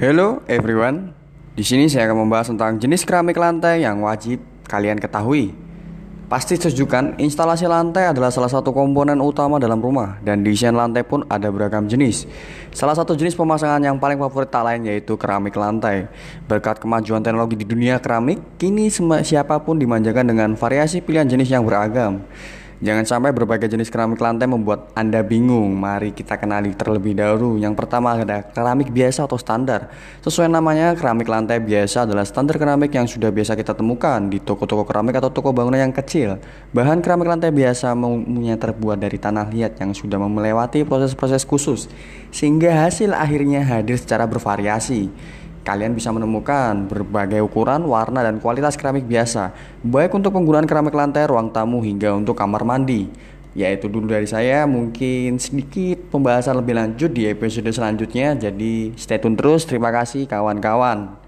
Hello everyone. Di sini saya akan membahas tentang jenis keramik lantai yang wajib kalian ketahui. Pasti sejukan, instalasi lantai adalah salah satu komponen utama dalam rumah dan desain lantai pun ada beragam jenis. Salah satu jenis pemasangan yang paling favorit tak lain yaitu keramik lantai. Berkat kemajuan teknologi di dunia keramik, kini siapa pun dimanjakan dengan variasi pilihan jenis yang beragam. Jangan sampai berbagai jenis keramik lantai membuat Anda bingung. Mari kita kenali terlebih dahulu. Yang pertama ada keramik biasa atau standar. Sesuai namanya, keramik lantai biasa adalah standar keramik yang sudah biasa kita temukan di toko-toko keramik atau toko bangunan yang kecil. Bahan keramik lantai biasa umumnya terbuat dari tanah liat yang sudah melewati proses-proses khusus, sehingga hasil akhirnya hadir secara bervariasi. Kalian bisa menemukan berbagai ukuran, warna, dan kualitas keramik biasa, baik untuk penggunaan keramik lantai, ruang tamu, hingga untuk kamar mandi. Yaitu dulu dari saya, mungkin sedikit pembahasan lebih lanjut di episode selanjutnya. Jadi stay tune terus, terima kasih kawan-kawan.